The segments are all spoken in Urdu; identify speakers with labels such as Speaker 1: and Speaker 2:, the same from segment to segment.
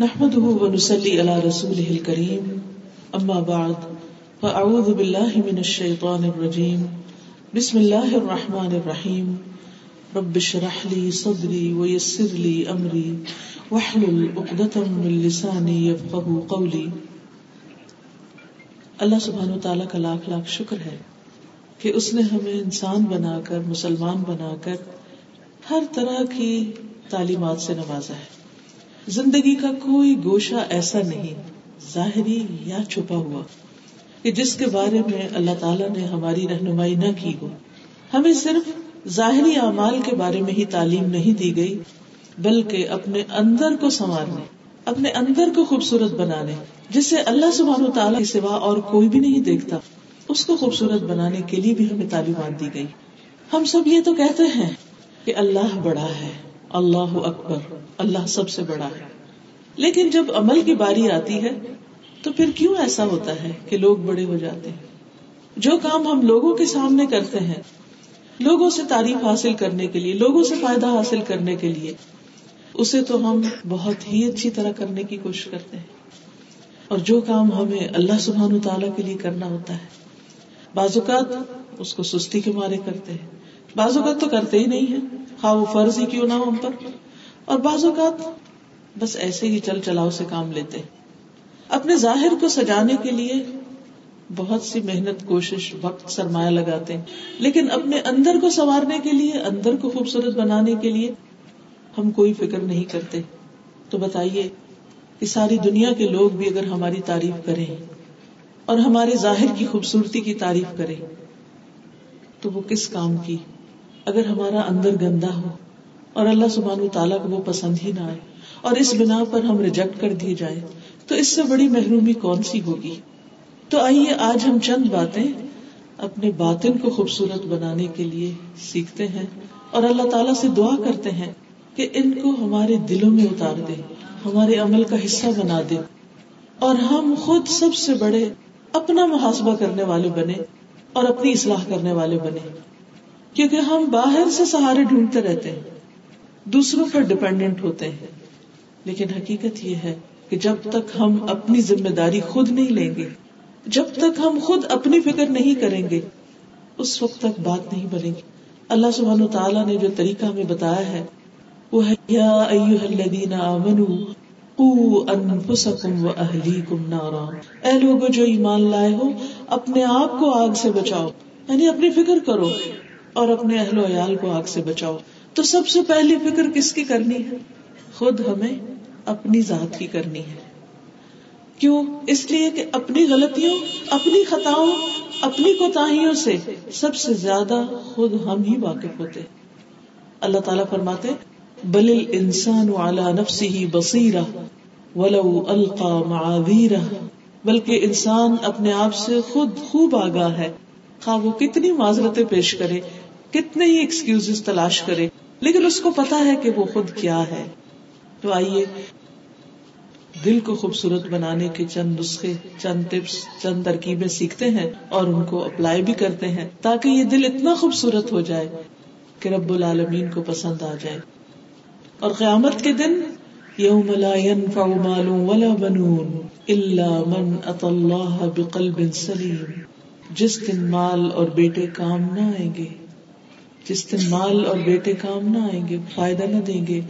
Speaker 1: نحمده ونسلي على رسوله الكريم. أما بعد، فأعوذ بالله من الشيطان الرجيم. بسم الله الرحمن الرحيم. رب اشرح لي صدري ويسر لي أمري. واحلل عقدة من لساني يفقه قولي. اللہ سبحانہ تعالیٰ کا لاکھ لاکھ شکر ہے کہ اس نے ہمیں انسان بنا کر مسلمان بنا کر ہر طرح کی تعلیمات سے نوازا ہے۔ زندگی کا کوئی گوشہ ایسا نہیں، ظاہری یا چھپا ہوا، کہ جس کے بارے میں اللہ تعالیٰ نے ہماری رہنمائی نہ کی ہو۔ ہمیں صرف ظاہری اعمال کے بارے میں ہی تعلیم نہیں دی گئی، بلکہ اپنے اندر کو سنوارنے، اپنے اندر کو خوبصورت بنانے، جسے اللہ سبحانہ تعالیٰ کے سوا اور کوئی بھی نہیں دیکھتا، اس کو خوبصورت بنانے کے لیے بھی ہمیں تعلیمات دی گئی۔ ہم سب یہ تو کہتے ہیں کہ اللہ بڑا ہے۔ اللہ اکبر اللہ سب سے بڑا ہے۔ لیکن جب عمل کی باری آتی ہے، تو پھر کیوں ایسا ہوتا ہے کہ لوگ بڑے ہو جاتے ہیں؟ جو کام ہم لوگوں کے سامنے کرتے ہیں، لوگوں سے تعریف حاصل کرنے کے لیے، لوگوں سے فائدہ حاصل کرنے کے لیے، اسے تو ہم بہت ہی اچھی طرح کرنے کی کوشش کرتے ہیں۔ اور جو کام ہمیں اللہ سبحان تعالیٰ کے لیے کرنا ہوتا ہے، بعض اوقات اس کو سستی کے مارے کرتے ہیں۔ بعض اوقات تو کرتے ہی نہیں ہے خواہ وہ فرض ہی کیوں نہ ہو ہم پر۔ اور بعض اوقات بس ایسے ہی چل چلاؤ سے کام لیتے۔ اپنے ظاہر کو سجانے کے لیے بہت سی محنت، کوشش، وقت، سرمایہ لگاتے۔ ہیں لیکن اپنے اندر کو سنوارنے کے لیے، اندر کو خوبصورت بنانے کے لیے ہم کوئی فکر نہیں کرتے۔ تو بتائیے کہ ساری دنیا کے لوگ بھی اگر ہماری تعریف کریں اور ہمارے ظاہر کی خوبصورتی کی تعریف کریں، تو وہ کس کام کی؟ اگر ہمارا اندر گندا ہو اور اللہ سبحان تعالیٰ کو وہ پسند ہی نہ آئے اور اس بنا پر ہم ریجیکٹ کر دیے جائے تو اس سے بڑی محرومی کون سی ہوگی؟ تو آئیے آج ہم چند باتیں اپنے باطن کو خوبصورت بنانے کے لیے سیکھتے ہیں اور اللہ تعالیٰ سے دعا کرتے ہیں کہ ان کو ہمارے دلوں میں اتار دے ہمارے عمل کا حصہ بنا دے اور ہم خود سب سے بڑے اپنا محاسبہ کرنے والے بنے اور اپنی اصلاح کرنے والے بنے کیونکہ ہم باہر سے سہارے ڈھونڈتے رہتے ہیں، دوسروں پر ڈپینڈنٹ ہوتے ہیں۔ لیکن حقیقت یہ ہے کہ جب تک ہم اپنی ذمہ داری خود نہیں لیں گے، جب تک ہم خود اپنی فکر نہیں کریں گے، اس وقت تک بات نہیں بنے گی۔ اللہ سبحانہ تعالیٰ نے جو طریقہ ہمیں بتایا ہے، وہ ہے، یا الذین آمنوا قوا انفسکم و اہلیکم نارا۔ اے لوگو جو ایمان لائے ہو، اپنے آپ کو آگ سے بچاؤ یعنی اپنی فکر کرو۔ اور اپنے اہل و عیال کو آگ سے بچاؤ۔ تو سب سے پہلی فکر کس کی کرنی ہے؟ خود ہمیں اپنی ذات کی کرنی ہے۔ کیوں؟ اس لیے کہ اپنی غلطیوں، اپنی خطاؤں، اپنی کوتاہیوں سے سب سے زیادہ خود ہم ہی واقف ہوتے اللہ تعالیٰ فرماتے بل انسان والا نفسی ہی بصیرہ ولو القا معاویرہ بلکہ انسان اپنے آپ سے خود خوب آگاہ ہے۔ خواہ وہ کتنی معذرتیں پیش کرے، کتنے ہی ایکسکیوز تلاش کرے، لیکن اس کو پتا ہے کہ وہ خود کیا ہے۔ تو آئیے، دل کو خوبصورت بنانے کے چند نسخے، چند ٹپس چند ترکیبیں سیکھتے ہیں اور ان کو اپلائی بھی کرتے ہیں، تاکہ یہ دل اتنا خوبصورت ہو جائے کہ رب العالمین کو پسند آ جائے۔ اور قیامت کے دن یوم لا ينفع مال ولا بنون الا من اتى الله بقلب سلیم جس دن مال اور بیٹے کام نہ آئیں گے، جس دن مال اور بیٹے کام نہ آئیں گے، فائدہ نہ دیں گے۔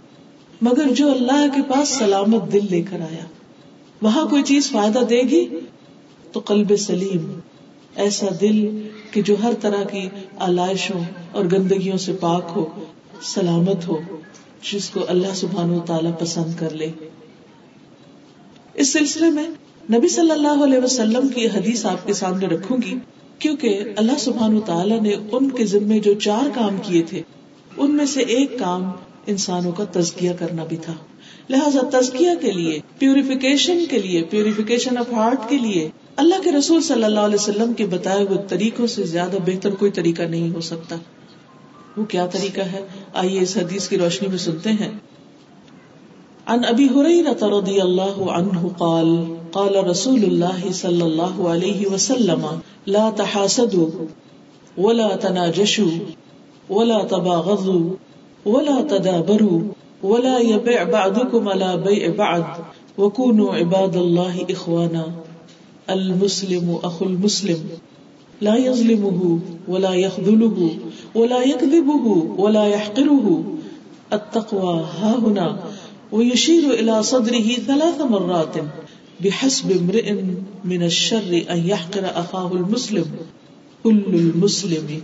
Speaker 1: مگر جو اللہ کے پاس سلامت دل لے کر آیا، وہاں کوئی چیز فائدہ دے گی؟ تو قلب سلیم، ایسا دل کہ جو ہر طرح کی آلائشوں اور گندگیوں سے پاک ہو، سلامت ہو، جس کو اللہ سبحان و تعالی پسند کر لے۔ اس سلسلے میں نبی صلی اللہ علیہ وسلم کی حدیث آپ کے سامنے رکھوں گی۔ کیونکہ اللہ سبحان تعالیٰ نے ان کے ذمے جو چار کام کیے تھے، ان میں سے ایک کام انسانوں کا تزکیہ کرنا بھی تھا۔ لہٰذا تزکیہ کے لیے پیوریفیکیشن کے لیے پیوریفیکیشن آف ہارٹ کے لیے اللہ کے رسول صلی اللہ علیہ وسلم کے بتائے ہوئے طریقوں سے زیادہ بہتر کوئی طریقہ نہیں ہو سکتا۔ وہ کیا طریقہ ہے؟ آئیے اس حدیث کی روشنی میں سنتے ہیں۔ عن ابی حریرہ رضی اللہ عنہ قال قال رسول اللہ صلی اللہ علیہ وسلم، لا تحاسدوا ولا تناجشوا ولا تباغضوا ولا تدابروا ولا يبيع بعضكم على بيع بعض وکون عباد اللہ اخوانا المسلم اخو المسلم. لا يظلمه ولا يخذله ولا يكذبه ولا يحقره. التقوى ها هنا. ويشير الى صدره ثلاث مرات. بحسب امرئ من الشر ان يحقر اخاه المسلم. كل المسلم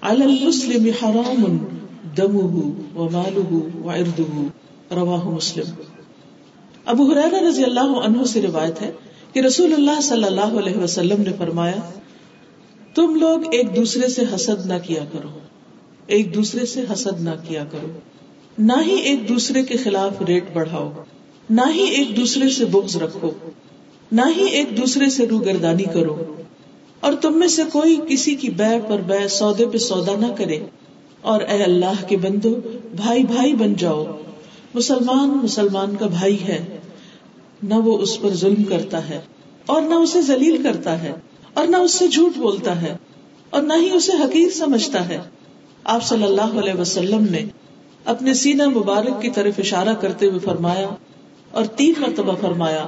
Speaker 1: على المسلم حرام دمه وماله وعرضه. رواه مسلم. ابو حرارہ رضی اللہ عنہ سے روایت ہے کہ رسول اللہ صلی اللہ علیہ وسلم نے فرمایا، تم لوگ ایک دوسرے سے حسد نہ کیا کرو۔ ایک دوسرے سے حسد نہ کیا کرو۔ نہ ہی ایک دوسرے کے خلاف ریٹ بڑھاؤ۔ نہ ہی ایک دوسرے سے بغض رکھو، نہ ہی ایک دوسرے سے روگردانی کرو۔ اور تم میں سے کوئی کسی کی بے پر بے، سودے پہ سودا نہ کرے۔ اور اے اللہ کے بندو، بھائی بھائی بن جاؤ۔ مسلمان مسلمان کا بھائی ہے، نہ وہ اس پر ظلم کرتا ہے، اور نہ اسے ذلیل کرتا ہے، اور نہ اس سے جھوٹ بولتا ہے، اور نہ ہی اسے حقیق سمجھتا ہے۔ آپ صلی اللہ علیہ وسلم نے اپنے سینہ مبارک کی طرف اشارہ کرتے ہوئے فرمایا اور تین مرتبہ فرمایا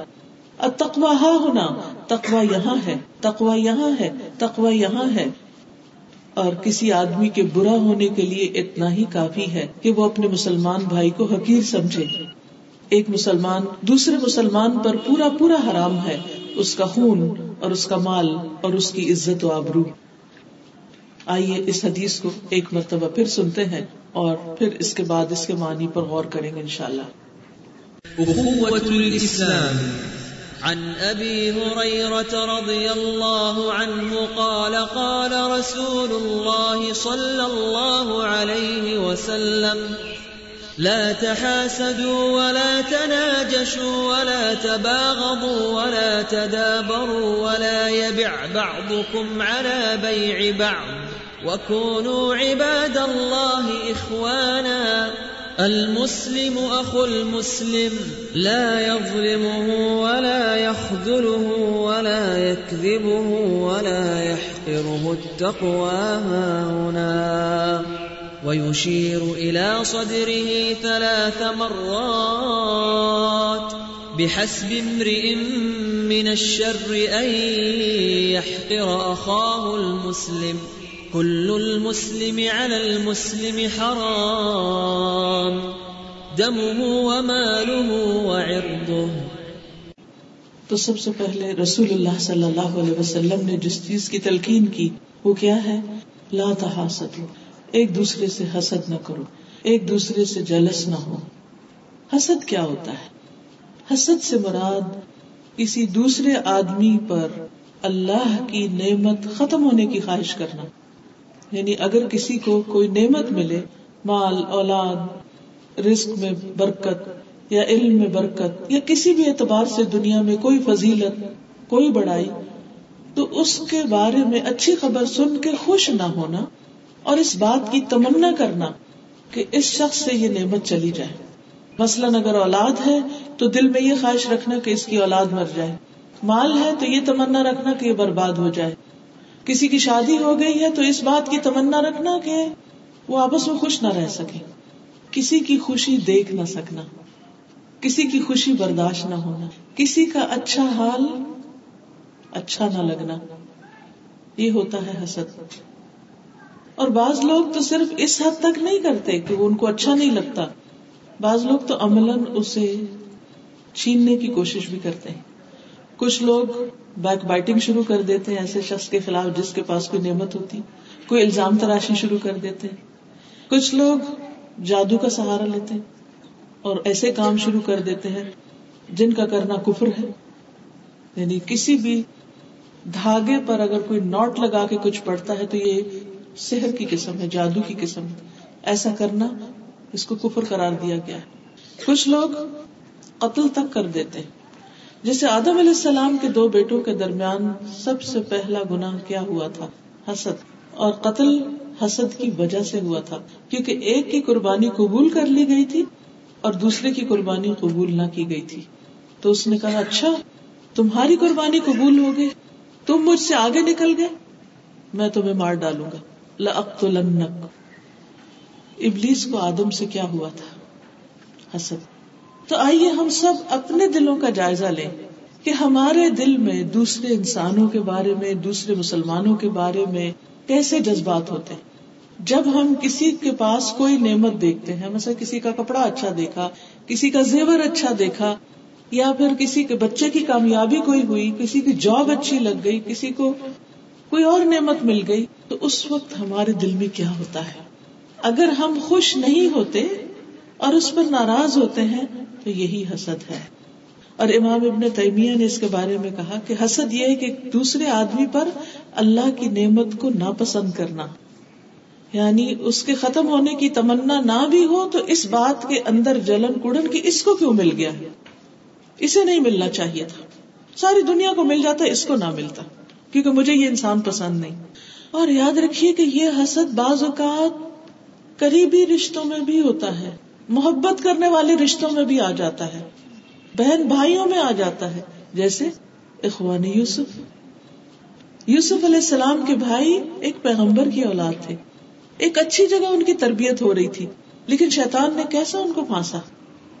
Speaker 1: تقوا ہا ہونا تقوا یہاں ہے تقوا یہاں ہے تقوا یہاں ہے۔ اور کسی آدمی کے برا ہونے کے لیے اتنا ہی کافی ہے کہ وہ اپنے مسلمان بھائی کو حقیر سمجھے۔ ایک مسلمان دوسرے مسلمان پر پورا پورا حرام ہے، اس کا خون اور اس کا مال اور اس کی عزت و آبرو۔ آئیے اس حدیث کو ایک مرتبہ پھر سنتے ہیں اور پھر اس کے بعد اس کے معنی پر غور کریں گے انشاءاللہ۔
Speaker 2: أخوة الإسلام عن أبي هريرة رضي الله عنه قال قال رسول الله صلى الله عليه وسلم لا تحاسدوا ولا تناجشوا ولا تباغضوا ولا تدابروا ولا يبع بعضكم على بيع بعض. وكونوا عباد الله إخوانا. المسلم اخو المسلم لا يظلمه ولا يخذله ولا يكذبه ولا يحقره التقوى هنا. ويشير الى صدره ثلاث مرات بحسب امرئ من الشر ان يحقر اخاه المسلم. كل المسلم على المسلم حرام. دمه وماله وعرضه.
Speaker 1: تو سب سے پہلے رسول اللہ صلی اللہ علیہ وسلم نے جس چیز کی تلقین کی، وہ کیا ہے؟ لا تحاسد ایک دوسرے سے حسد نہ کرو. ایک دوسرے سے جلس نہ ہو. حسد کیا ہوتا ہے؟ حسد سے مراد کسی دوسرے آدمی پر اللہ کی نعمت ختم ہونے کی خواہش کرنا۔ یعنی اگر کسی کو کوئی نعمت ملے، مال، اولاد، رزق میں برکت یا علم میں برکت یا کسی بھی اعتبار سے دنیا میں کوئی فضیلت، کوئی بڑائی، تو اس کے بارے میں اچھی خبر سن کے خوش نہ ہونا اور اس بات کی تمنا کرنا کہ اس شخص سے یہ نعمت چلی جائے۔ مثلاً اگر اولاد ہے تو دل میں یہ خواہش رکھنا کہ اس کی اولاد مر جائے۔ مال ہے تو یہ تمنا رکھنا کہ یہ برباد ہو جائے۔ کسی کی شادی ہو گئی ہے تو اس بات کی تمنا رکھنا کہ وہ آپس میں خوش نہ رہ سکے کسی کی خوشی دیکھ نہ سکنا۔ کسی کی خوشی برداشت نہ ہونا۔ کسی کا اچھا حال اچھا نہ لگنا۔ یہ ہوتا ہے حسد۔ اور بعض لوگ تو صرف اس حد تک نہیں کرتے کہ وہ ان کو اچھا نہیں لگتا۔ بعض لوگ تو عملاً اسے چھیننے کی کوشش بھی کرتے ہیں۔ کچھ لوگ بیک بائٹنگ شروع کر دیتے ہیں، ایسے شخص کے خلاف جس کے پاس کوئی نعمت ہوتی، کوئی الزام تراشی شروع کر دیتے ہیں۔ کچھ لوگ جادو کا سہارا لیتے ہیں اور ایسے کام شروع کر دیتے ہیں جن کا کرنا کفر ہے۔ یعنی کسی بھی دھاگے پر اگر کوئی نوٹ لگا کے کچھ پڑتا ہے تو یہ صحت کی قسم ہے، جادو کی قسم ہے۔ ایسا کرنا، اس کو کفر قرار دیا گیا ہے۔ کچھ لوگ قتل تک کر دیتے ہیں۔ جسے آدم علیہ السلام کے دو بیٹوں کے درمیان سب سے پہلا گنا کیا ہوا تھا؟ حسد۔ اور قتل حسد کی وجہ سے ہوا تھا، کیونکہ ایک کی قربانی قبول کر لی گئی تھی اور دوسرے کی قربانی قبول نہ کی گئی تھی۔ تو اس نے کہا اچھا تمہاری قربانی قبول ہو گئی، تم مجھ سے آگے نکل گئے، میں تمہیں مار ڈالوں گا۔ لقت ابلیس کو آدم سے کیا ہوا تھا؟ حسد۔ تو آئیے ہم سب اپنے دلوں کا جائزہ لیں کہ ہمارے دل میں دوسرے انسانوں کے بارے میں، دوسرے مسلمانوں کے بارے میں کیسے جذبات ہوتے ہیں؟ جب ہم کسی کے پاس کوئی نعمت دیکھتے ہیں، مثلا کسی کا کپڑا اچھا دیکھا، کسی کا زیور اچھا دیکھا، یا پھر کسی کے بچے کی کامیابی کوئی ہوئی، کسی کی جاب اچھی لگ گئی، کسی کو کوئی اور نعمت مل گئی، تو اس وقت ہمارے دل میں کیا ہوتا ہے؟ اگر ہم خوش نہیں ہوتے اور اس پر ناراض ہوتے ہیں تو یہی حسد ہے۔ اور امام ابن تیمیہ نے اس کے بارے میں کہا کہ حسد یہ ہے کہ دوسرے آدمی پر اللہ کی نعمت کو ناپسند کرنا۔ یعنی اس کے ختم ہونے کی تمنا نہ بھی ہو تو اس بات کے اندر جلن کڑن کی اس کو کیوں مل گیا؟ اسے نہیں ملنا چاہیے تھا۔ ساری دنیا کو مل جاتا اس کو نہ ملتا۔ کیونکہ مجھے یہ انسان پسند نہیں۔ اور یاد رکھیے کہ یہ حسد بعض اوقات قریبی رشتوں میں بھی ہوتا ہے۔ محبت کرنے والے رشتوں میں بھی آ جاتا ہے۔ بہن بھائیوں میں آ جاتا ہے۔ جیسے اخوان یوسف۔ یوسف علیہ السلام کے بھائی ایک پیغمبر کی اولاد تھے۔ ایک اچھی جگہ ان کی تربیت ہو رہی تھی۔ لیکن شیطان نے کیسا ان کو پھانسا؟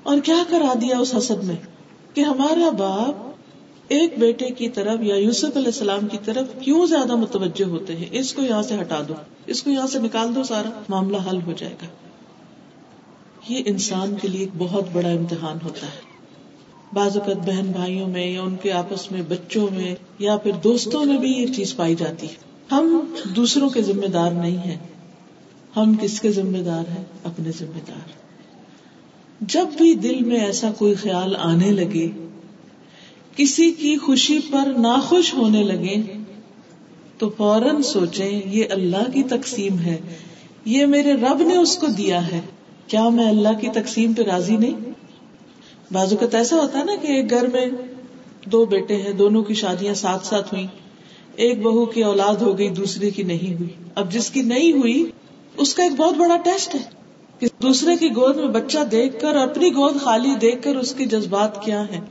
Speaker 1: اور کیا کرا دیا اس حسد میں؟ کہ ہمارا باپ ایک بیٹے کی طرف یا یوسف علیہ السلام کی طرف کیوں زیادہ متوجہ ہوتے ہیں؟ اس کو یہاں سے ہٹا دو۔ اس کو یہاں سے نکال دو، سارا معاملہ حل ہو جائے گا۔ یہ انسان کے لیے ایک بہت بڑا امتحان ہوتا ہے۔ بعض اوقات بہن بھائیوں میں یا ان کے آپس میں بچوں میں یا پھر دوستوں میں بھی یہ چیز پائی جاتی ہے۔ ہم دوسروں کے ذمہ دار نہیں ہیں۔ ہم کس کے ذمہ دار ہیں؟ اپنے ذمہ دار۔ جب بھی دل میں ایسا کوئی خیال آنے لگے، کسی کی خوشی پر ناخوش ہونے لگے، تو فوراً سوچیں، یہ اللہ کی تقسیم ہے۔ یہ میرے رب نے اس کو دیا ہے۔ کیا میں اللہ کی تقسیم پہ راضی نہیں؟ بازو کا ایسا ہوتا ہے نا کہ ایک گھر میں دو بیٹے ہیں، دونوں کی شادیاں ساتھ ساتھ ہوئی ایک بہو کی اولاد ہو گئی، دوسرے کی نہیں ہوئی۔ اب جس کی نہیں ہوئی، اس کا ایک بہت بڑا ٹیسٹ ہے کہ دوسرے کی گود میں بچہ دیکھ کر، اپنی گود خالی دیکھ کر اس کے جذبات کیا ہیں۔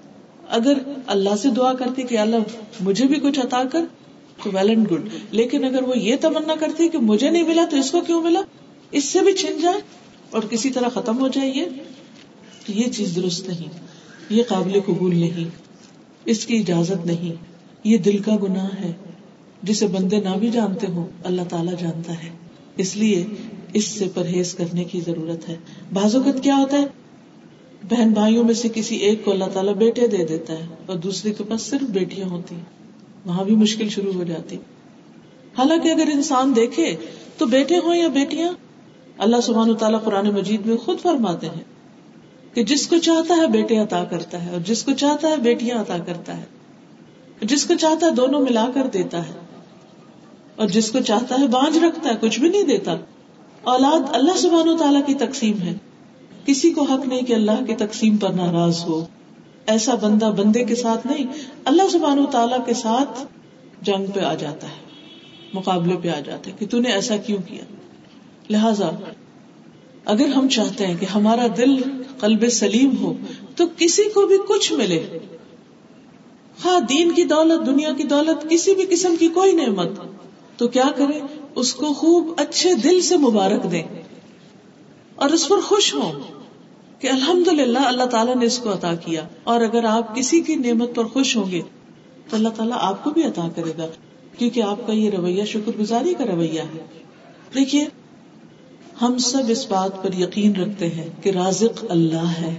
Speaker 1: اگر اللہ سے دعا کرتی کہ اللہ، مجھے بھی کچھ عطا کر، تو ویل اینڈ گڈ لیکن اگر وہ یہ تمنا کرتی کہ مجھے نہیں ملا، تو اس کو کیوں ملا؟ اس سے بھی چھن جائے۔ اور کسی طرح ختم ہو جائے یہ یہ چیز درست نہیں، یہ قابل قبول نہیں، اس کی اجازت نہیں، یہ دل کا گناہ ہے، جسے بندے نہ بھی جانتے ہو اللہ تعالیٰ جانتا ہے۔ اس لیے اس سے پرہیز کرنے کی ضرورت ہے۔ بعض اوقات کیا ہوتا ہے؟ بہن بھائیوں میں سے کسی ایک کو اللہ تعالیٰ بیٹے دے دیتا ہے اور دوسرے کے پاس صرف بیٹیاں ہوتی وہاں بھی مشکل شروع ہو جاتی۔ حالانکہ اگر انسان دیکھے تو بیٹے ہوں یا بیٹیاں اللہ سبحانہ تعالیٰ قرآن مجید میں خود فرماتے ہیں کہ جس کو چاہتا ہے بیٹے عطا کرتا ہے اور جس کو چاہتا ہے بیٹیاں عطا کرتا ہے جس کو چاہتا ہے دونوں ملا کر دیتا ہے اور جس کو چاہتا ہے بانج رکھتا ہے، کچھ بھی نہیں دیتا۔ اولاد اللہ سبحانہ تعالیٰ کی تقسیم ہے۔ کسی کو حق نہیں کہ اللہ کی تقسیم پر ناراض ہو۔ ایسا بندہ بندے کے ساتھ نہیں، اللہ سبحانہ تعالیٰ کے ساتھ جنگ پہ آ جاتا ہے، مقابلے پہ آ جاتا ہے کہ تو نے ایسا کیوں کیا؟ لہذا اگر ہم چاہتے ہیں کہ ہمارا دل قلب سلیم ہو تو کسی کو بھی کچھ ملے۔ ہاں دین کی دولت، دنیا کی دولت، کسی بھی قسم کی کوئی نعمت۔ تو کیا کرے اس کو خوب اچھے دل سے مبارک دیں۔ اور اس پر خوش ہوں کہ الحمد للہ اللہ تعالیٰ نے اس کو عطا کیا۔ اور اگر آپ کسی کی نعمت پر خوش ہوں گے تو اللہ تعالیٰ آپ کو بھی عطا کرے گا۔ کیونکہ آپ کا یہ رویہ شکر گزاری کا رویہ ہے۔ دیکھیے ہم سب اس بات پر یقین رکھتے ہیں کہ رازق اللہ ہے۔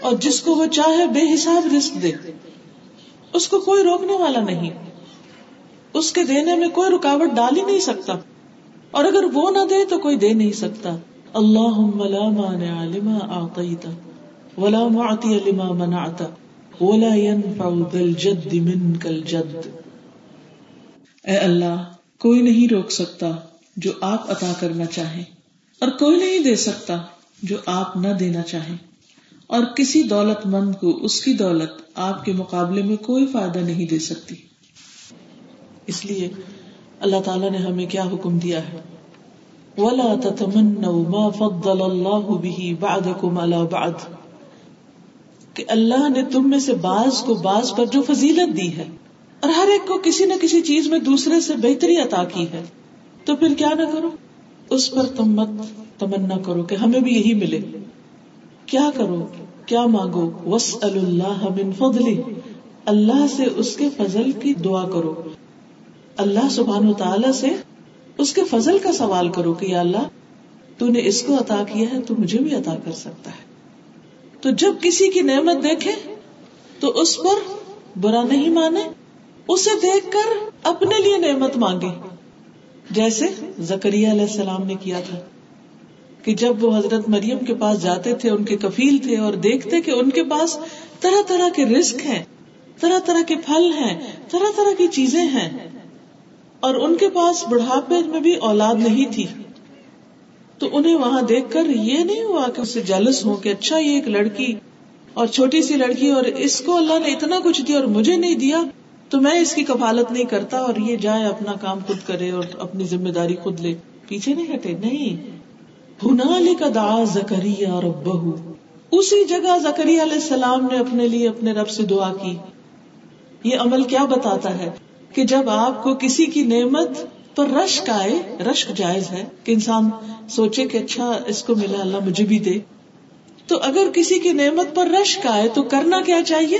Speaker 1: اور جس کو وہ چاہے بے حساب رزق دے۔ اس کو کوئی روکنے والا نہیں۔ اس کے دینے میں کوئی رکاوٹ ڈال ہی نہیں سکتا۔ اور اگر وہ نہ دے تو کوئی دے نہیں سکتا۔ اللہ لا مانع لما اعطیت ولا معطی لما منعت ولا ينفع ذا الجد منك الجد۔ اے اللہ، کوئی نہیں روک سکتا جو آپ عطا کرنا چاہیں اور کوئی نہیں دے سکتا جو آپ نہ دینا چاہیں۔ اور کسی دولت مند کو اس کی دولت آپ کے مقابلے میں کوئی فائدہ نہیں دے سکتی۔ اس لیے اللہ تعالیٰ نے ہمیں کیا حکم دیا ہے؟ ولا تتمنوا ما فضل الله به بعدكم على بعد۔ کہ اللہ نے تم میں سے بعض کو بعض پر جو فضیلت دی ہے اور ہر ایک کو کسی نہ کسی چیز میں دوسرے سے بہتری عطا کی ہے، تو پھر کیا نہ کرو؟ اس پر تم مت تمنا کرو کہ ہمیں بھی یہی ملے۔ کیا کرو؟ کیا مانگو؟ وس اللہ من فضلی اللہ سے اس کے فضل کی دعا کرو۔ اللہ سبحان و تعالی سے اس کے فضل کا سوال کرو کہ یا اللہ، تو نے اس کو عطا کیا ہے، تو مجھے بھی عطا کر سکتا ہے۔ تو جب کسی کی نعمت دیکھے، تو اس پر برا نہیں مانے، اسے دیکھ کر اپنے لیے نعمت مانگے۔ جیسے زکری علیہ السلام نے کیا تھا کہ جب وہ حضرت مریم کے پاس جاتے تھے، ان کے کفیل تھے اور دیکھتے کہ ان کے پاس طرح طرح کے رسک ہیں، طرح طرح کے پھل ہیں، طرح طرح کی چیزیں ہیں، اور ان کے پاس بڑھاپے میں بھی اولاد نہیں تھی۔ تو انہیں وہاں دیکھ کر یہ نہیں ہوا کہ اسے جلس ہو کہ اچھا یہ ایک لڑکی اور چھوٹی سی لڑکی اور اس کو اللہ نے اتنا کچھ دیا اور مجھے نہیں دیا۔ تو میں اس کی کفالت نہیں کرتا اور یہ جائے اپنا کام خود کرے اور اپنی ذمہ داری خود لے۔ پیچھے نہیں ہٹے؟ نہیں۔ ہنالی کا دا زکری اور بہو اسی جگہ زکری علیہ السلام نے اپنے لیے اپنے رب سے دعا کی۔ یہ عمل کیا بتاتا ہے کہ جب آپ کو کسی کی نعمت پر رشک آئے، رشک جائز ہے کہ انسان سوچے کہ اچھا اس کو ملا، اللہ مجھے بھی دے۔ تو اگر کسی کی نعمت پر رشک آئے تو کرنا کیا چاہیے؟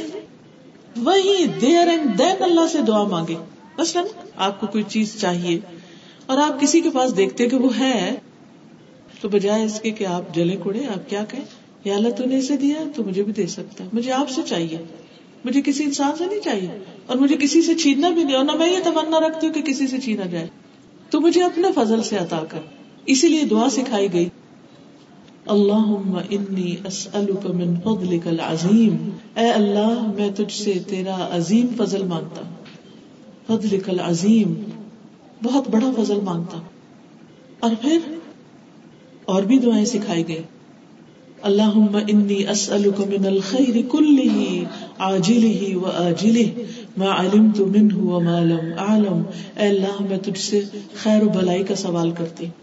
Speaker 1: وہی دیر اینڈ دین اللہ سے دعا مانگے۔ بس آپ کو کوئی چیز چاہیے اور آپ کسی کے پاس دیکھتے کہ وہ ہے، تو بجائے اس کے کہ آپ جلے کوڑے، آپ کیا کہیں؟ یا اللہ تو نے اسے دیا تو مجھے بھی دے سکتا مجھے آپ سے چاہیے۔ مجھے کسی انسان سے نہیں چاہیے۔ اور مجھے کسی سے چھیننا بھی نہیں۔ اور نہ میں یہ تمنا رکھتی ہوں کہ کسی سے چھینا جائے۔ تو مجھے اپنے فضل سے عطا کر۔ اسی لیے دعا سکھائی گئی۔ اللہ انی اسألک من فضلک العظیم۔ اے اللہ، میں تجھ سے تیرا عظیم فضل مانگتا ہوں۔ فضلک العظیم، بہت بڑا فضل مانگتا ہوں۔ اور پھر اور بھی دعائیں سکھائی گئی اللہ انی اسألک من الخیر کلہ، عاجلہ و ما علمت منہ وما لم اعلم۔ اے اللہ، میں تجھ سے خیر و بلائی کا سوال کرتی ہوں۔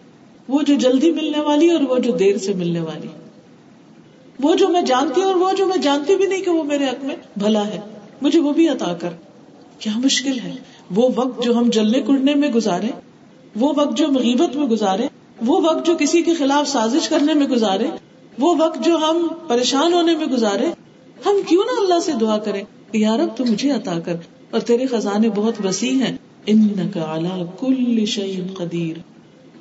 Speaker 1: وہ جو جلدی ملنے والی اور وہ جو دیر سے ملنے والی۔ وہ جو میں جانتی اور وہ جو میں جانتی بھی نہیں کہ وہ میرے حق میں بھلا ہے۔ مجھے وہ بھی عطا کر۔ کیا مشکل ہے۔ وہ وقت جو ہم جلنے کڑنے میں گزارے، وہ وقت جو مغیبت میں گزارے، وہ وقت جو کسی کے خلاف سازش کرنے میں گزارے، وہ وقت جو ہم پریشان ہونے میں گزارے۔ ہم کیوں نہ اللہ سے دعا کریں۔ یارب تو مجھے عطا کر۔ اور تیرے خزانے بہت وسیع ہیں۔ ان کا کل شعین قدیر۔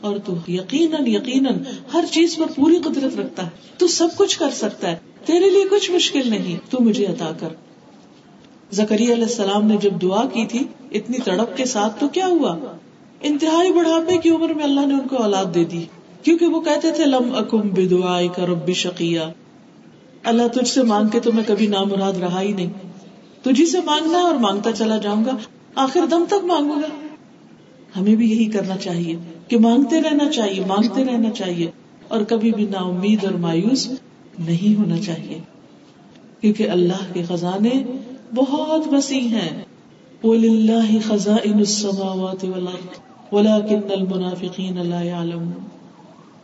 Speaker 1: اور تو یقیناً یقیناً ہر چیز پر پوری قدرت رکھتا ہے۔ تو سب کچھ کر سکتا ہے۔ تیرے لیے کچھ مشکل نہیں۔ تو مجھے عطا کر۔ زکری علیہ السلام نے جب دعا کی تھی اتنی تڑپ کے ساتھ تو کیا ہوا؟ انتہائی بڑھاپے کی عمر میں اللہ نے ان کو اولاد دے دی۔ کیونکہ وہ کہتے تھے، لم اکم بے دعا کا ربی شکیہ اللہ تجھ سے مانگ کے تو میں کبھی نامراد رہا ہی نہیں۔ تجھی سے مانگنا اور مانگتا چلا جاؤں گا، آخر دم تک مانگوں گا۔ ہمیں بھی یہی کرنا چاہیے۔ کہ مانگتے رہنا چاہیے، مانگتے رہنا چاہیے، اور کبھی بھی نا امید اور مایوس نہیں ہونا چاہیے۔ کیونکہ اللہ کے خزانے بہت وسیع ہیں۔ وَلِلَّهِ خَزَائِنُ السَّمَاوَاتِ وَالْأَرْضِ، وَلَكِنَّ الْمُنَافِقِينَ لَا يَعْلَمُونَ۔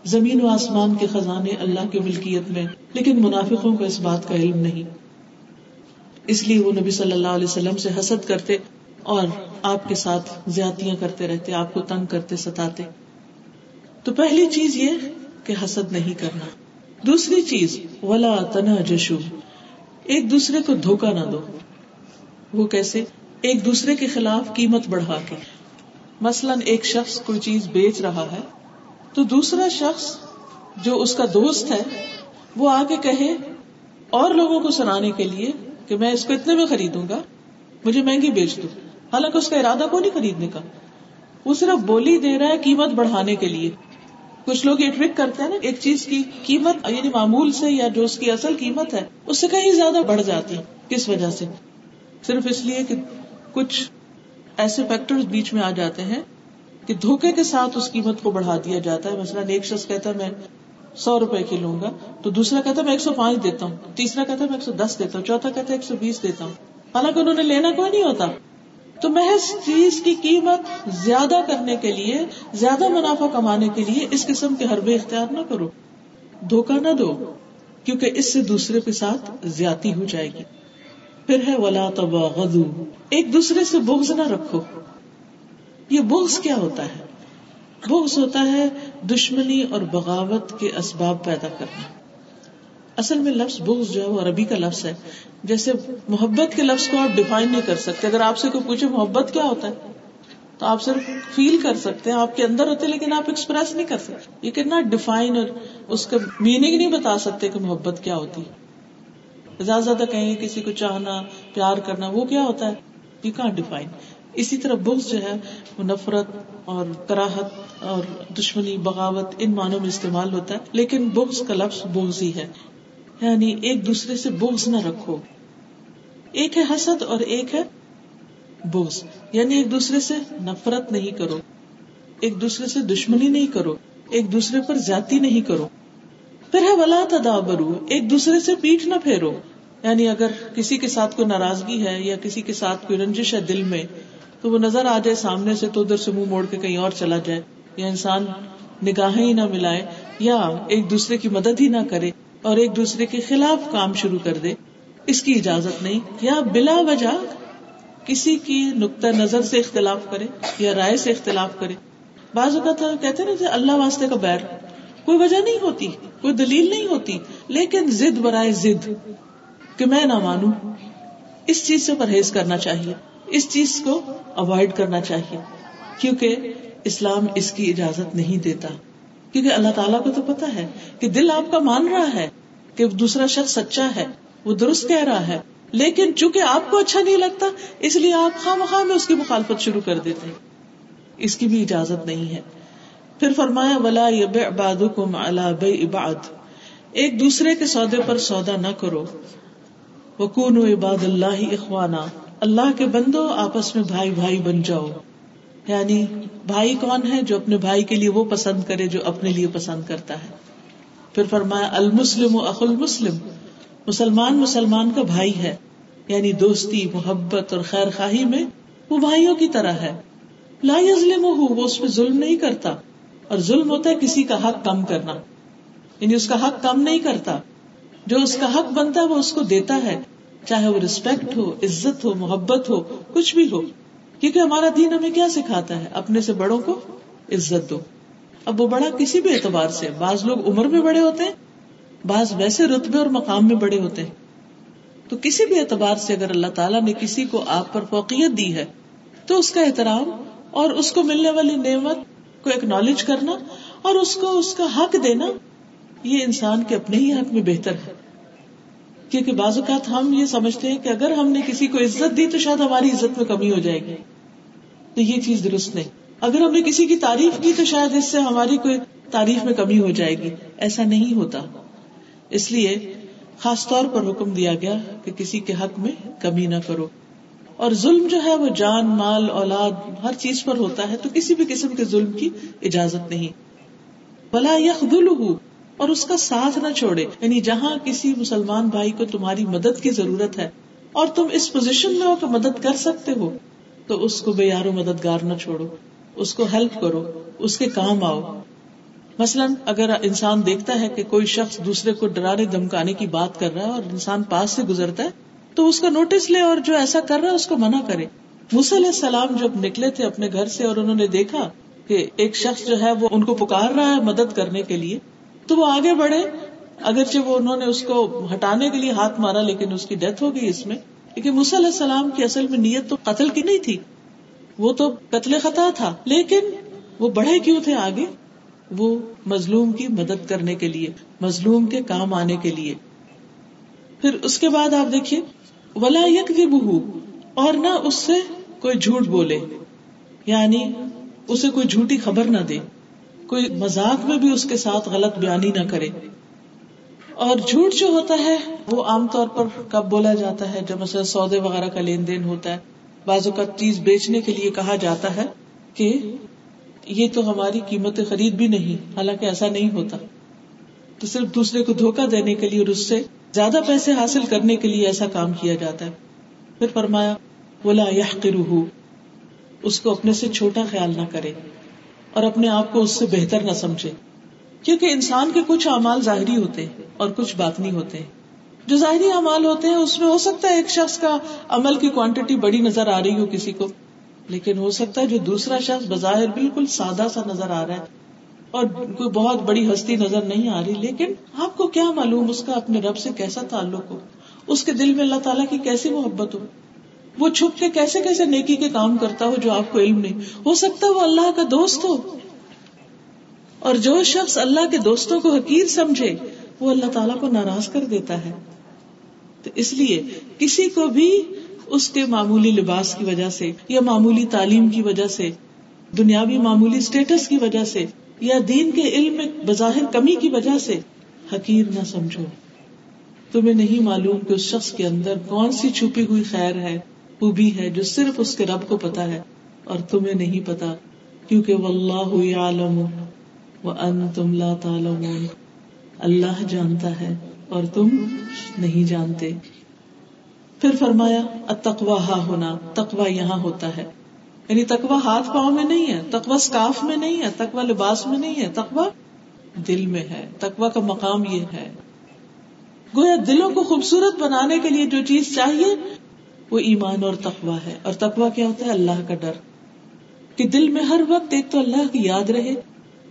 Speaker 1: زمین و آسمان کے خزانے اللہ کی ملکیت میں، لیکن منافقوں کو اس بات کا علم نہیں۔ اس لیے وہ نبی صلی اللہ علیہ وسلم سے حسد کرتے اور آپ کے ساتھ زیادتیاں کرتے رہتے، آپ کو تنگ کرتے، ستاتے۔ تو پہلی چیز یہ کہ حسد نہیں کرنا۔ دوسری چیز، ولا تنا جشو ایک دوسرے کو دھوکا نہ دو۔ وہ کیسے؟ ایک دوسرے کے خلاف قیمت بڑھا کے۔ مثلاً ایک شخص کوئی چیز بیچ رہا ہے، تو دوسرا شخص جو اس کا دوست ہے، وہ آگے کہے اور لوگوں کو سنانے کے لیے کہ میں اس کو اتنے میں خریدوں گا، مجھے مہنگی بیچ دوں حالانکہ اس کا ارادہ کو نہیں خریدنے کا؟ وہ صرف بولی دے رہا ہے قیمت بڑھانے کے لیے۔ کچھ لوگ یہ ٹرک کرتے ہیں نا، ایک چیز کی قیمت یعنی معمول سے یا جو اس کی اصل قیمت ہے، اس سے کہیں زیادہ بڑھ جاتی کس وجہ سے؟ صرف اس لیے کہ کچھ ایسے فیکٹر بیچ میں آ جاتے ہیں کہ دھوکے کے ساتھ اس قیمت کو بڑھا دیا جاتا ہے۔ مثلاً ایک شخص کہتا ہے، میں سو روپے کی لوں گا، تو دوسرا کہتا ہے، میں ایک سو پانچ دیتا ہوں۔ تیسرا کہتا ہے، میں ایک سو دس دیتا ہوں۔ چوتھا کہتا ہے، ایک سو بیس دیتا ہوں۔ حالانکہ انہوں نے لینا کوئی نہیں ہوتا؟ تو محض چیز کی قیمت زیادہ کرنے کے لیے، زیادہ منافع کمانے کے لیے اس قسم کے حربے اختیار نہ کرو۔ دھوکا نہ دو، کیونکہ اس سے دوسرے کے ساتھ زیادتی ہو جائے گی۔ پھر ہے ولا تبا غدو ایک دوسرے سے بغض نہ رکھو۔ یہ بغض کیا ہوتا ہے؟ بغض ہوتا ہے دشمنی اور بغاوت کے اسباب پیدا کرنا۔ اصل میں لفظ بغض جو ہے وہ عربی کا لفظ ہے۔ جیسے محبت کے لفظ کو آپ ڈیفائن نہیں کر سکتے۔ اگر آپ سے کوئی پوچھے محبت کیا ہوتا ہے، تو آپ صرف فیل کر سکتے ہیں۔ آپ کے اندر ہوتے لیکن آپ ایکسپریس نہیں کر سکتے۔ یہ کتنا ڈیفائن اور اس کا میننگ نہیں بتا سکتے کہ محبت کیا ہوتی زیادہ زیادہ کہیں گے کسی کو چاہنا، پیار کرنا، وہ کیا ہوتا ہے؟ یہ کہاں ڈیفائن اسی طرح بغض جو ہے وہ نفرت اور کراہت اور دشمنی، بغاوت، ان معنوں میں استعمال ہوتا ہے۔ لیکن بغض کا لفظ بغض ہی ہے۔ یعنی ایک دوسرے سے بغض نہ رکھو۔ ایک ہے حسد اور ایک ہے بغض۔ یعنی ایک دوسرے سے نفرت نہیں کرو۔ ایک دوسرے سے دشمنی نہیں کرو۔ ایک دوسرے پر زیادتی نہیں کرو۔ پھر ہے ولا تدابرو ایک دوسرے سے پیٹ نہ پھیرو۔ یعنی اگر کسی کے ساتھ کوئی ناراضگی ہے یا کسی کے ساتھ کوئی رنجش ہے دل میں، تو وہ نظر آ جائے سامنے سے تو ادھر سے منہ موڑ کے کہیں اور چلا جائے۔ یا انسان نگاہیں ہی نہ ملائے یا ایک دوسرے کی مدد ہی نہ کرے۔ اور ایک دوسرے کے خلاف کام شروع کر دے۔ اس کی اجازت نہیں۔ یا بلا وجہ کسی کی نقطۂ نظر سے اختلاف کرے یا رائے سے اختلاف کرے۔ بعض اوقات کہتے نا اللہ واسطے کا بیر۔ کوئی وجہ نہیں ہوتی، کوئی دلیل نہیں ہوتی، لیکن زد برائے زد کہ میں نہ مانوں۔ اس چیز سے پرہیز کرنا چاہیے۔ اس چیز کو اوائڈ کرنا چاہیے۔ کیونکہ اسلام اس کی اجازت نہیں دیتا۔ کیونکہ اللہ تعالیٰ کو تو پتا ہے کہ دل آپ کا مان رہا ہے کہ دوسرا شخص سچا ہے، وہ درست کہہ رہا ہے۔ لیکن چونکہ آپ کو اچھا نہیں لگتا، اس لیے آپ خواہ مخواہ میں اس کی مخالفت شروع کر دیتے اس کی بھی اجازت نہیں ہے۔ پھر فرمایا، ولا باد عباد ایک دوسرے کے سودے پر سودا نہ کرو۔ وکون عباد اللہ اخوانا اللہ کے بندو، آپس میں بھائی بھائی بن جاؤ۔ یعنی بھائی کون ہے جو اپنے بھائی کے لیے وہ پسند کرے جو اپنے لیے پسند کرتا ہے؟ پھر فرمایا، المسلم و اخ المسلم، مسلمان مسلمان کا بھائی ہے یعنی دوستی، محبت اور خیر خواہی میں وہ بھائیوں کی طرح ہے۔ لا یظلم ہو وہ اس پہ ظلم نہیں کرتا۔ اور ظلم ہوتا ہے کسی کا حق کم کرنا۔ یعنی اس کا حق کم نہیں کرتا۔ جو اس کا حق بنتا ہے وہ اس کو دیتا ہے، چاہے وہ ریسپیکٹ ہو، عزت ہو، محبت ہو، کچھ بھی ہو۔ کیونکہ ہمارا دین ہمیں کیا سکھاتا ہے؟ اپنے سے بڑوں کو عزت دو۔ اب وہ بڑا کسی بھی اعتبار سے، بعض لوگ عمر میں بڑے ہوتے ہیں، بعض ویسے رتبے اور مقام میں بڑے ہوتے ہیں۔ تو کسی بھی اعتبار سے اگر اللہ تعالیٰ نے کسی کو آپ پر فوقیت دی ہے، تو اس کا احترام اور اس کو ملنے والی نعمت کو اکنالج کرنا اور اس کو اس کا حق دینا، یہ انسان کے اپنے ہی حق میں بہتر ہے۔ کیونکہ بعض اوقات ہم یہ سمجھتے ہیں کہ اگر ہم نے کسی کو عزت دی تو شاید ہماری عزت میں کمی ہو جائے گی۔ تو یہ چیز درست نہیں۔ اگر ہم نے کسی کی تعریف کی تو شاید اس سے ہماری کوئی تعریف میں کمی ہو جائے گی۔ ایسا نہیں ہوتا۔ اس لیے خاص طور پر حکم دیا گیا کہ کسی کے حق میں کمی نہ کرو۔ اور ظلم جو ہے وہ جان، مال، اولاد، ہر چیز پر ہوتا ہے تو کسی بھی قسم کے ظلم کی اجازت نہیں۔ بلا یخ اور اس کا ساتھ نہ چھوڑے۔ یعنی جہاں کسی مسلمان بھائی کو تمہاری مدد کی ضرورت ہے اور تم اس پوزیشن میں ہو کہ مدد کر سکتے ہو، تو اس کو بے یارو مددگار نہ چھوڑو، اس کو ہیلپ کرو، اس کے کام آؤ۔ مثلاً اگر انسان دیکھتا ہے کہ کوئی شخص دوسرے کو ڈرانے دمکانے کی بات کر رہا ہے اور انسان پاس سے گزرتا ہے، تو اس کا نوٹس لے اور جو ایسا کر رہا ہے، اس کو منع کرے۔ علیہ السلام جب نکلے تھے اپنے گھر سے اور انہوں نے دیکھا کہ ایک شخص جو ہے وہ ان کو پکار رہا ہے مدد کرنے کے لیے تو وہ آگے بڑھے۔ اگرچہ وہ انہوں نے اس کو ہٹانے کے لیے ہاتھ مارا، لیکن اس کی ڈیتھ ہو گئی اس میں۔ لیکن علیہ السلام کی اصل میں نیت تو قتل کی نہیں تھی۔ وہ تو قتل خطا تھا۔ لیکن وہ بڑھے کیوں تھے آگے؟ وہ مظلوم کی مدد کرنے کے لیے، مظلوم کے کام آنے کے لیے۔ پھر اس کے بعد آپ دیکھیے، ولا یک بہو اور نہ اس سے کوئی جھوٹ بولے۔ یعنی اسے کوئی جھوٹی خبر نہ دے۔ کوئی مزاق میں بھی اس کے ساتھ غلط بیانی نہ کرے۔ اور جھوٹ جو ہوتا ہے، وہ عام طور پر کب بولا جاتا ہے؟ جب مثلا سودے وغیرہ کا لین دین ہوتا ہے بازو کا چیز بیچنے کے لیے کہا جاتا ہے کہ یہ تو ہماری قیمت خرید بھی نہیں، حالانکہ ایسا نہیں ہوتا۔ تو صرف دوسرے کو دھوکا دینے کے لیے اور اس سے زیادہ پیسے حاصل کرنے کے لیے ایسا کام کیا جاتا ہے۔ پھر فرمایا بولا یہ اس کو اپنے سے چھوٹا خیال نہ کرے۔ اور اپنے آپ کو اس سے بہتر نہ سمجھے۔ کیونکہ انسان کے کچھ اعمال ظاہری ہوتے ہیں اور کچھ بات نہیں ہوتے۔ جو ظاہری اعمال ہوتے ہیں، اس میں ہو سکتا ہے ایک شخص کا عمل کی کوانٹٹی بڑی نظر آ رہی ہو کسی کو، لیکن ہو سکتا ہے جو دوسرا شخص بظاہر بالکل سادہ سا نظر آ رہا ہے اور کوئی بہت بڑی ہستی نظر نہیں آ رہی، لیکن آپ کو کیا معلوم اس کا اپنے رب سے کیسا تعلق ہو؟ اس کے دل میں اللہ تعالیٰ کی کیسی محبت ہو؟ وہ چھپ کے کیسے کیسے نیکی کے کام کرتا ہو جو آپ کو علم نہیں؟ ہو سکتا وہ اللہ کا دوست ہو۔ اور جو شخص اللہ کے دوستوں کو حقیر سمجھے، وہ اللہ تعالیٰ کو ناراض کر دیتا ہے۔ تو اس لیے کسی کو بھی اس کے معمولی لباس کی وجہ سے یا معمولی تعلیم کی وجہ سے، دنیاوی معمولی اسٹیٹس کی وجہ سے یا دین کے علم میں بظاہر کمی کی وجہ سے حقیر نہ سمجھو۔ تمہیں نہیں معلوم کہ اس شخص کے اندر کون سی چھپی ہوئی خیر ہے۔ خوبی ہے جو صرف اس کے رب کو پتا ہے اور تمہیں نہیں پتا، کیونکہ وہ اللہ عالم ان تم لا تعلمون۔ اللہ جانتا ہے اور تم نہیں جانتے۔ پھر فرمایا تقوا ہا ہونا تقوا یہاں ہوتا ہے۔ یعنی تقوا ہاتھ پاؤں میں نہیں ہے تقوا اسکاف میں نہیں ہے تقوا لباس میں نہیں ہے تقوا دل میں ہے۔ تقوا کا مقام یہ ہے۔ گویا دلوں کو خوبصورت بنانے کے لیے جو چیز چاہیے وہ ایمان اور تقوا ہے۔ اور تقوا کیا ہوتا ہے؟ اللہ کا ڈر۔ کہ دل میں ہر وقت ایک تو اللہ کی یاد رہے،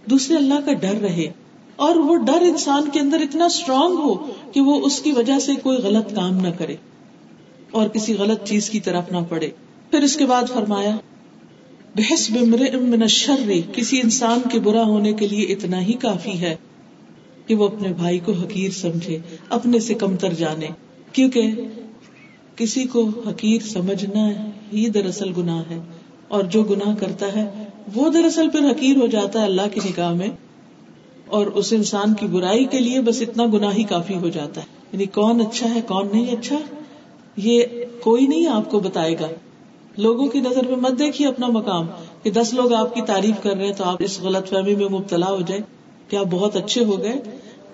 Speaker 1: دوسرے اللہ کا ڈر رہے۔ اور وہ ڈر انسان کے اندر اتنا اسٹرانگ ہو کہ وہ اس کی وجہ سے کوئی غلط کام نہ کرے اور کسی غلط چیز کی طرف نہ پڑے۔ پھر اس کے بعد فرمایا بحث من الشر، کسی انسان کے برا ہونے کے لیے اتنا ہی کافی ہے کہ وہ اپنے بھائی کو حقیر سمجھے، اپنے سے کمتر جانے۔ کیونکہ کسی کو حقیر سمجھنا ہی دراصل گناہ ہے اور جو گناہ کرتا ہے وہ دراصل پھر حقیر ہو جاتا ہے اللہ کی نگاہ میں اور اس انسان کی برائی کے لیے بس اتنا گناہ ہی کافی ہو جاتا ہے۔ یعنی کون اچھا ہے، کون نہیں اچھا یہ کوئی نہیں آپ کو بتائے گا۔ لوگوں کی نظر میں مت دیکھیے اپنا مقام کہ دس لوگ آپ کی تعریف کر رہے ہیں تو آپ اس غلط فہمی میں مبتلا ہو جائے کہ آپ بہت اچھے ہو گئے؟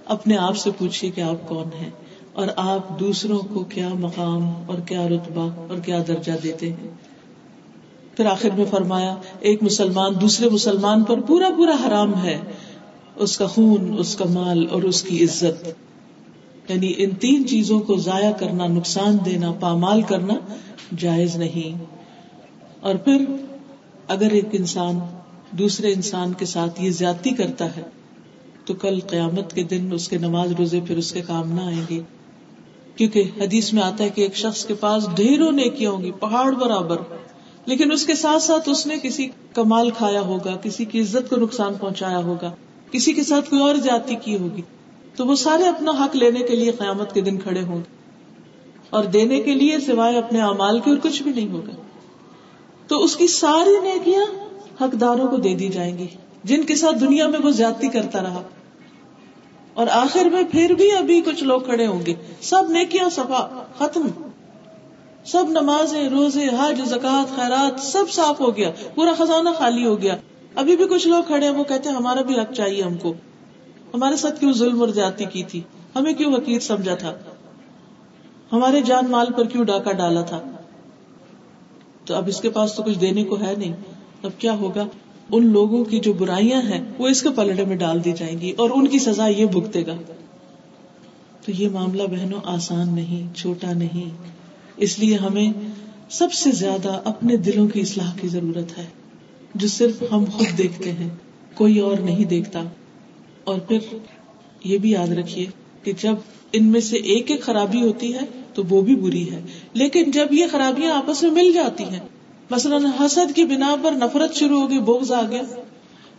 Speaker 1: اپنے آپ سے پوچھیے کہ آپ کون ہیں۔ اور آپ دوسروں کو کیا مقام اور کیا رتبہ اور کیا درجہ دیتے ہیں؟ پھر آخر میں فرمایا، ایک مسلمان دوسرے مسلمان پر پورا پورا حرام ہے۔ اس کا خون، اس کا مال اور اس کی عزت۔ یعنی ان تین چیزوں کو ضائع کرنا، نقصان دینا، پامال کرنا جائز نہیں۔ اور پھر، اگر ایک انسان دوسرے انسان کے ساتھ یہ زیادتی کرتا ہے، تو کل قیامت کے دن اس کے نماز روزے پھر اس کے کام نہ آئیں گے۔ کیونکہ حدیث میں آتا ہے کہ ایک شخص کے پاس ڈھیروں نیکیاں ہوں گی، پہاڑ برابر، لیکن اس کے ساتھ ساتھ اس نے کسی کمال کھایا ہوگا، کسی کی عزت کو نقصان پہنچایا ہوگا، کسی کے ساتھ کوئی اور جاتی کی ہوگی، تو وہ سارے اپنا حق لینے کے لیے قیامت کے دن کھڑے ہوں گے۔ اور دینے کے لیے سوائے اپنے امال کے اور کچھ بھی نہیں ہوگا۔ تو اس کی ساری نیکیاں حقداروں کو دے دی جائیں گی، جن کے ساتھ دنیا میں وہ زیادتی کرتا رہا۔ اور آخر میں پھر بھی ابھی کچھ لوگ کھڑے ہوں گے۔ سب نیکیاں سفا ختم۔ سب نمازیں، روزے، حج زکات خیرات، سب صاف ہو گیا۔ پورا خزانہ خالی ہو گیا۔ ابھی بھی کچھ لوگ کھڑے ہیں، وہ کہتے ہیں، ہمارا بھی حق چاہیے ہم کو۔ ہمارے ساتھ کیوں ظلم اور زیادتی کی تھی؟ ہمیں کیوں وکیل سمجھا تھا؟ ہمارے جان مال پر کیوں ڈاکہ ڈالا تھا؟ تو اب اس کے پاس تو کچھ دینے کو ہے نہیں۔ اب کیا ہوگا؟ ان لوگوں کی جو برائیاں ہیں، وہ اس کے پلڑے میں ڈال دی جائیں گی اور ان کی سزا یہ بھگتے گا۔ تو یہ معاملہ بہنوں آسان نہیں، چھوٹا نہیں۔ اس لیے ہمیں سب سے زیادہ اپنے دلوں کی اصلاح کی ضرورت ہے، جو صرف ہم خود دیکھتے ہیں، کوئی اور نہیں دیکھتا۔ اور پھر یہ بھی یاد رکھیے کہ جب ان میں سے ایک ایک خرابی ہوتی ہے، تو وہ بھی بری ہے۔ لیکن جب یہ خرابیاں آپس میں مل جاتی ہیں مثلاً حسد کی بنا پر نفرت شروع ہوگی، بغض آ گیا۔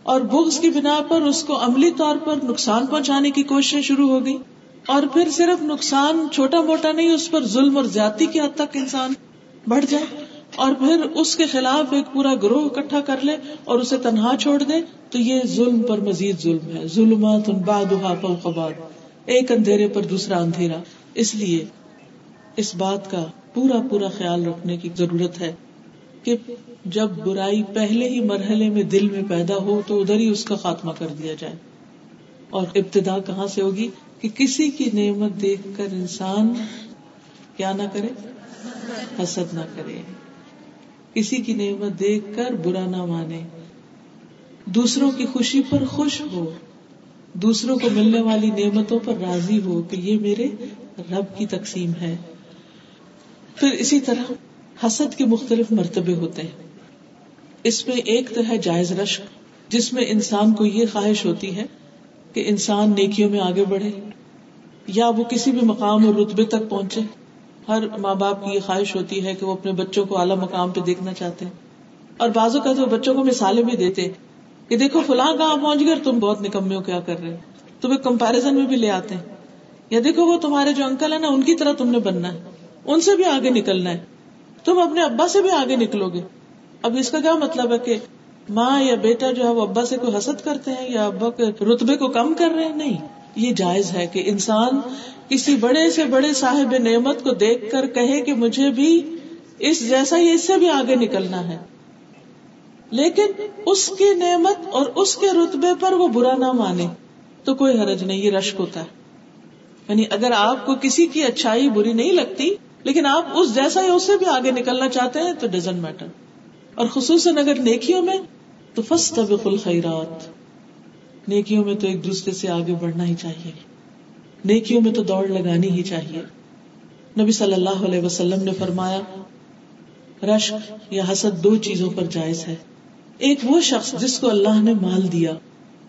Speaker 1: اور بغض کی بنا پر اس کو عملی طور پر نقصان پہنچانے کی کوشش شروع ہو گئی اور پھر صرف نقصان چھوٹا موٹا نہیں، اس پر ظلم اور زیادتی کی حد تک انسان بڑھ جائے۔ اور پھر اس کے خلاف ایک پورا گروہ اکٹھا کر لے اور اسے تنہا چھوڑ دے۔ تو یہ ظلم پر مزید ظلم ہے۔ ظلمات ایک اندھیرے پر دوسرا اندھیرا۔ اس لیے اس بات کا پورا پورا خیال رکھنے کی ضرورت ہے۔ کہ جب برائی پہلے ہی مرحلے میں دل میں پیدا ہو تو ادھر ہی اس کا خاتمہ کر دیا جائے۔ اور ابتدا کہاں سے ہوگی؟ کہ کسی کی نعمت دیکھ کر انسان کیا نہ کرے، حسد نہ کرے۔ کسی کی نعمت دیکھ کر برا نہ مانے۔ دوسروں کی خوشی پر خوش ہو۔ دوسروں کو ملنے والی نعمتوں پر راضی ہو کہ یہ میرے رب کی تقسیم ہے۔ پھر اسی طرح حسد کے مختلف مرتبے ہوتے ہیں۔ اس میں ایک تو ہے جائز رشک، جس میں انسان کو یہ خواہش ہوتی ہے کہ انسان نیکیوں میں آگے بڑھے، یا وہ کسی بھی مقام اور رتبے تک پہنچے۔ ہر ماں باپ کی یہ خواہش ہوتی ہے کہ وہ اپنے بچوں کو اعلیٰ مقام پہ دیکھنا چاہتے ہیں۔ اور بازو کا تو بچوں کو مثالیں بھی دیتے کہ دیکھو فلاں کہاں پہنچ گئے تم بہت نکمے ہو کیا کر رہے تم کمپیرزن میں بھی لے آتے ہیں۔ یا دیکھو وہ تمہارے جو انکل ہے نا، ان کی طرح تم نے بننا ہے، ان سے بھی آگے نکلنا ہے۔ تم اپنے ابا سے بھی آگے نکلو گے۔ اب اس کا کیا مطلب ہے کہ ماں یا بیٹا جو ہے وہ ابا سے کوئی حسد کرتے ہیں یا ابا کے رتبے کو کم کر رہے ہیں؟ نہیں۔ یہ جائز ہے کہ انسان کسی بڑے سے بڑے صاحب نعمت کو دیکھ کر کہے کہ مجھے بھی اس جیسا ہی اس سے بھی آگے نکلنا ہے۔ لیکن اس کی نعمت اور اس کے رتبے پر وہ برا نہ مانے۔ تو کوئی حرج نہیں، یہ رشک ہوتا ہے۔ یعنی اگر آپ کو کسی کی اچھائی بری نہیں لگتی لیکن آپ اس جیسا ہی اس سے بھی آگے نکلنا چاہتے ہیں تو ڈزنٹ میٹر اور خصوصاً اگر نیکیوں میں تو فس طب الخیرات. نیکیوں میں تو ایک دوسرے سے آگے بڑھنا ہی چاہیے. نیکیوں میں تو دوڑ لگانی ہی چاہیے. نبی صلی اللہ علیہ وسلم نے فرمایا، رشک یا حسد دو چیزوں پر جائز ہے. ایک وہ شخص جس کو اللہ نے مال دیا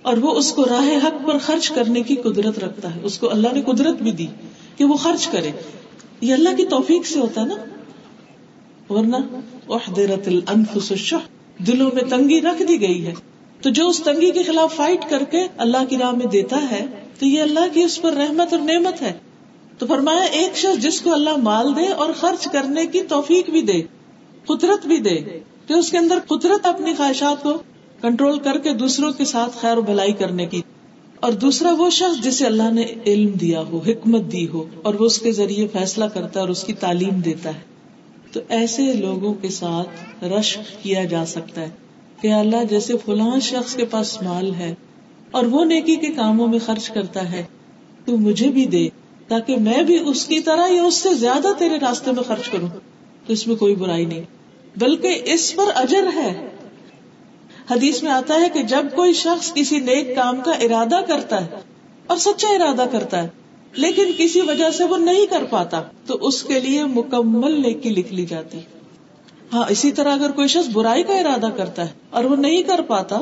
Speaker 1: اور وہ اس کو راہ حق پر خرچ کرنے کی قدرت رکھتا ہے. اس کو اللہ نے قدرت بھی دی کہ وہ خرچ کرے. یہ اللہ کی توفیق سے ہوتا ہے نا۔ ورنہ احدرت الانفس الشح، دلوں میں تنگی رکھ دی گئی ہے۔ تو جو اس تنگی کے خلاف فائٹ کر کے اللہ کی راہ میں دیتا ہے، تو یہ اللہ کی اس پر رحمت اور نعمت ہے۔ تو فرمایا، ایک شخص جس کو اللہ مال دے اور خرچ کرنے کی توفیق بھی دے، قدرت بھی دے، کہ اس کے اندر قدرت اپنی خواہشات کو کنٹرول کر کے دوسروں کے ساتھ خیر و بھلائی کرنے کی۔ اور دوسرا وہ شخص جسے اللہ نے علم دیا ہو، حکمت دی ہو، اور وہ اس کے ذریعے فیصلہ کرتا ہے اور اس کی تعلیم دیتا ہے۔ تو ایسے لوگوں کے ساتھ رش کیا جا سکتا ہے کہ اللہ جیسے فلاں شخص کے پاس مال ہے اور وہ نیکی کے کاموں میں خرچ کرتا ہے، تو مجھے بھی دے تاکہ میں بھی اس کی طرح یا اس سے زیادہ تیرے راستے میں خرچ کروں۔ تو اس میں کوئی برائی نہیں، بلکہ اس پر اجر ہے۔ حدیث میں آتا ہے کہ جب کوئی شخص کسی نیک کام کا ارادہ کرتا ہے اور سچا ارادہ کرتا ہے، لیکن کسی وجہ سے وہ نہیں کر پاتا، تو اس کے لیے مکمل نیکی لکھ لی جاتی۔ ہاں اسی طرح اگر کوئی شخص برائی کا ارادہ کرتا ہے اور وہ نہیں کر پاتا،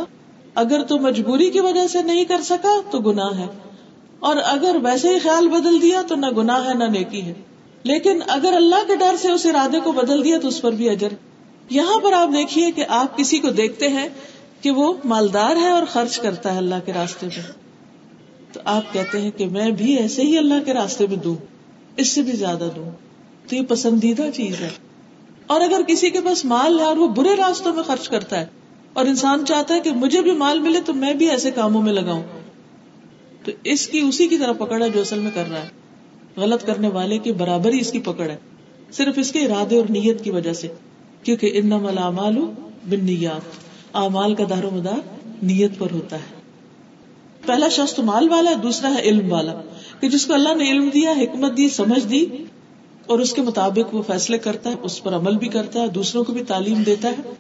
Speaker 1: اگر تو مجبوری کی وجہ سے نہیں کر سکا، تو گناہ ہے۔ اور اگر ویسے ہی خیال بدل دیا، تو نہ گناہ ہے، نہ نیکی ہے۔ لیکن اگر اللہ کے ڈر سے اس ارادے کو بدل دیا، تو اس پر بھی اجر۔ یہاں پر آپ دیکھیے کہ آپ کسی کو دیکھتے ہیں کہ وہ مالدار ہے اور خرچ کرتا ہے اللہ کے راستے میں۔ تو آپ کہتے ہیں کہ میں بھی ایسے ہی اللہ کے راستے میں دوں، اس سے بھی زیادہ دوں۔ تو یہ پسندیدہ چیز ہے۔ اور اگر کسی کے پاس مال ہے اور وہ برے راستوں میں خرچ کرتا ہے اور انسان چاہتا ہے کہ مجھے بھی مال ملے تو میں بھی ایسے کاموں میں لگاؤں۔ تو اس کی اسی کی طرح پکڑ ہے جو اصل میں کر رہا ہے۔ غلط کرنے والے کی برابر ہی اس کی پکڑ ہے، صرف اس کے ارادے اور نیت کی وجہ سے۔ کیونکہ ان مال بن نیات اعمال کا دار و مدار نیت پر ہوتا ہے۔ پہلا شخص تو مال والا ہے دوسرا ہے علم والا۔ کہ جس کو اللہ نے علم دیا، حکمت دی، سمجھ دی، اور اس کے مطابق وہ فیصلے کرتا ہے، اس پر عمل بھی کرتا ہے، دوسروں کو بھی تعلیم دیتا ہے۔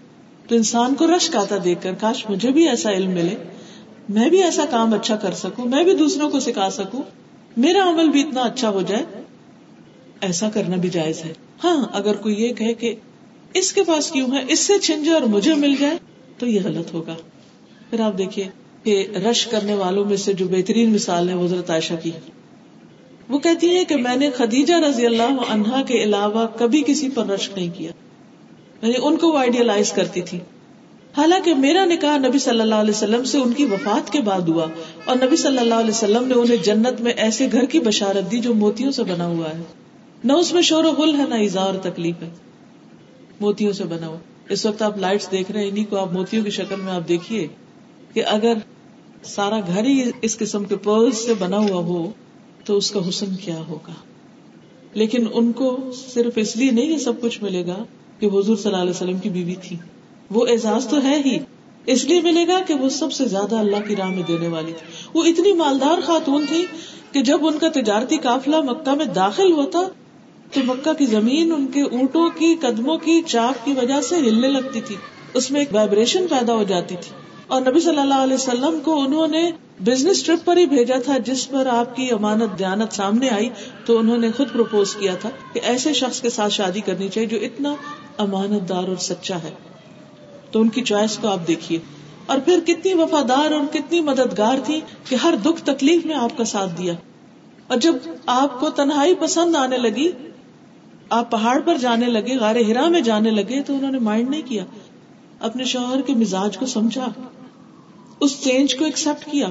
Speaker 1: تو انسان کو رشک آتا دیکھ کر، کاش مجھے بھی ایسا علم ملے، میں بھی ایسا کام اچھا کر سکوں، میں بھی دوسروں کو سکھا سکوں۔ میرا عمل بھی اتنا اچھا ہو جائے، ایسا کرنا بھی جائز ہے۔ ہاں اگر کوئی یہ کہے کہ اس کے پاس کیوں ہے؟ اس سے چھن جائے اور مجھے مل جائے تو یہ غلط ہوگا۔ پھر آپ دیکھیے کہ رش کرنے والوں میں سے جو بہترین مثال ہے حضرت عائشہ کی وہ کہتی ہے کہ میں نے خدیجہ رضی اللہ عنہا کے علاوہ کبھی کسی پر رش نہیں کیا۔ یعنی ان کو وہ آئیڈیلائز کرتی تھی۔ حالانکہ میرا نکاح نبی صلی اللہ علیہ وسلم سے ان کی وفات کے بعد ہوا اور نبی صلی اللہ علیہ وسلم نے انہیں جنت میں ایسے گھر کی بشارت دی جو موتیوں سے بنا ہوا ہے۔ نہ اس میں شور و غل ہے، نہ ایزا اور تکلیف ہے۔ موتیوں سے بنا ہوا۔ اس وقت آپ لائٹس دیکھ رہے ہیں انہیں کو آپ موتیوں کی شکل میں آپ دیکھیے کہ اگر سارا گھر ہی اس قسم کے پرل سے بنا ہوا ہو، تو اس کا حسن کیا ہوگا؟ لیکن ان کو صرف اس لیے نہیں یہ سب کچھ ملے گا کہ حضور صلی اللہ علیہ وسلم کی بیوی تھی۔ وہ اعزاز تو ہے ہی۔ اس لیے ملے گا کہ وہ سب سے زیادہ اللہ کی راہ میں دینے والی تھی۔ وہ اتنی مالدار خاتون تھی کہ جب ان کا تجارتی قافلہ مکہ میں داخل ہوتا تو مکہ کی زمین ان کے اونٹوں کی، قدموں کی چاپ کی وجہ سے ہلنے لگتی تھی۔ اس میں ایک وائبریشن پیدا ہو جاتی تھی۔ اور نبی صلی اللہ علیہ وسلم کو انہوں نے بزنس ٹرپ پر ہی بھیجا تھا، جس پر آپ کی امانت، دیانت سامنے آئی۔ تو انہوں نے خود پروپوز کیا تھا کہ ایسے شخص کے ساتھ شادی کرنی چاہیے جو اتنا امانت دار اور سچا ہے۔ تو ان کی چوائس کو آپ دیکھیے۔ اور پھر کتنی وفادار اور کتنی مددگار تھی کہ ہر دکھ تکلیف میں آپ کا ساتھ دیا۔ اور جب آپ کو تنہائی پسند آنے لگی آپ پہاڑ پر جانے لگے، غار ہرا میں جانے لگے تو انہوں نے مائنڈ نہیں کیا۔ اپنے شوہر کے مزاج کو سمجھا۔ اس چینج کو ایکسپٹ کیا۔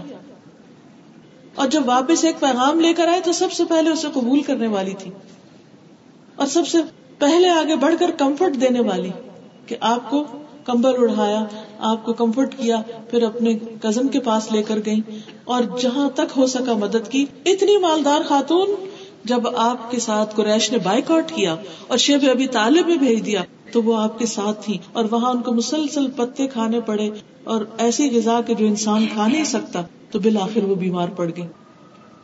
Speaker 1: اور جب واپس ایک پیغام لے کر آئے تو سب سے پہلے اسے قبول کرنے والی تھی۔ اور سب سے پہلے آگے بڑھ کر کمفرٹ دینے والی کہ آپ کو کمبل اڑایا آپ کو کمفرٹ کیا، پھر اپنے کزن کے پاس لے کر گئی اور جہاں تک ہو سکا مدد کی، اتنی مالدار خاتون جب آپ کے ساتھ قریش نے بائک آؤٹ کیا اور شیب ابھی طالب میں بھیج دیا، تو وہ آپ کے ساتھ تھی اور وہاں ان کو مسلسل پتے کھانے پڑے اور ایسی غذا کے جو انسان کھا نہیں سکتا، تو بالآخر وہ بیمار پڑ گئی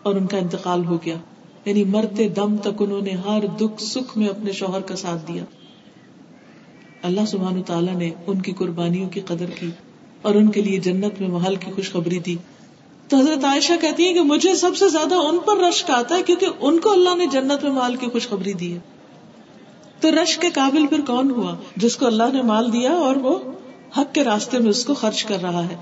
Speaker 1: اور ان کا انتقال ہو گیا۔ یعنی مرتے دم تک انہوں نے ہر دکھ سکھ میں اپنے شوہر کا ساتھ دیا۔ اللہ سبحان تعالیٰ نے ان کی قربانیوں کی قدر کی اور ان کے لیے جنت میں محل کی خوشخبری دی۔ تو حضرت عائشہ کہتی ہیں کہ مجھے سب سے زیادہ ان پر رشک آتا ہے کیونکہ ان کو اللہ نے جنت میں مال کی خوشخبری دی ہے۔ تو رشک کے قابل پھر کون ہوا؟ جس کو اللہ نے مال دیا اور وہ حق کے راستے میں اس کو خرچ کر رہا ہے۔